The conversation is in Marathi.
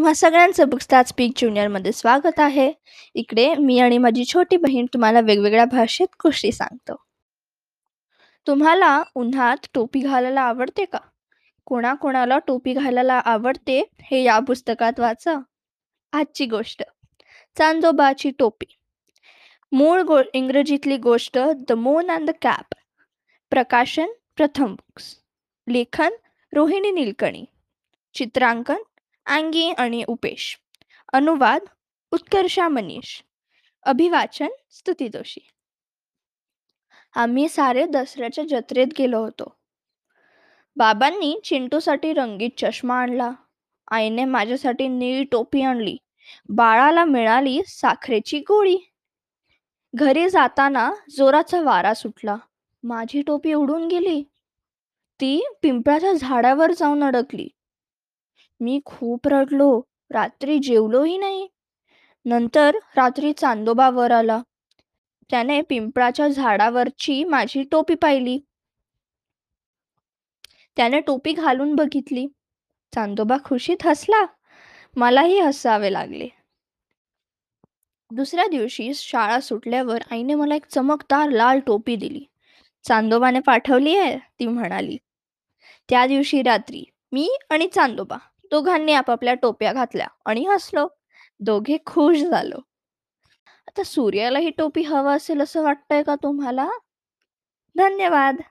तुम्हा सगळ्यांचं बुक्सतात स्पीक ज्युनियरमध्ये स्वागत आहे. इकडे मी आणि माझी छोटी बहीण तुम्हाला वेगवेगळ्या भाषेत गोष्टी सांगतो. तुम्हाला उन्हात टोपी घालायला आवडते का? कोणाकोणाला टोपी घालायला आवडते हे या पुस्तकात वाचा. आजची गोष्ट. चांदोबाची टोपी. मूळ गो इंग्रजीतली गोष्ट the moon and the cap प्रकाशन प्रथम बुक्स लेखन रोहिणी निलकणी. चित्रांकन अंगी आणि उपेश. अनुवाद उत्कर्षा मनीष. अभिवाचन स्तुती जोशी. आम्ही सारे दसऱ्याच्या जत्रेत गेलो होतो. बाबांनी चिंटूसाठी रंगीत चष्मा आणला. आईने माझ्यासाठी निळी टोपी आणली. बाळाला मिळाली साखरेची गोळी. घरी जाताना जोराचा वारा सुटला. माझी टोपी उडून गेली. ती पिंपळाच्या झाडावर जाऊन अडकली. मी खूप रडलो. रात्री जेवलोही नाही. नंतर रात्री चांदोबा वर आला. त्याने पिंपळाच्या झाडावरची माझी टोपी पाहिली. त्याने टोपी घालून बघितली. चांदोबा खुशीत हसला. मलाही हसावे लागले. दुसऱ्या दिवशी शाळा सुटल्यावर आईने मला एक चमकदार लाल टोपी दिली. चांदोबाने पाठवली आहे ती म्हणाली. त्या दिवशी रात्री मी आणि चांदोबा दोघांनी आपापल्या टोप्या घातल्या आणि हसलो. दोघे खुश झालो. आता सूर्याला ही टोपी हवा असेल असं वाटतंय का तुम्हाला? धन्यवाद.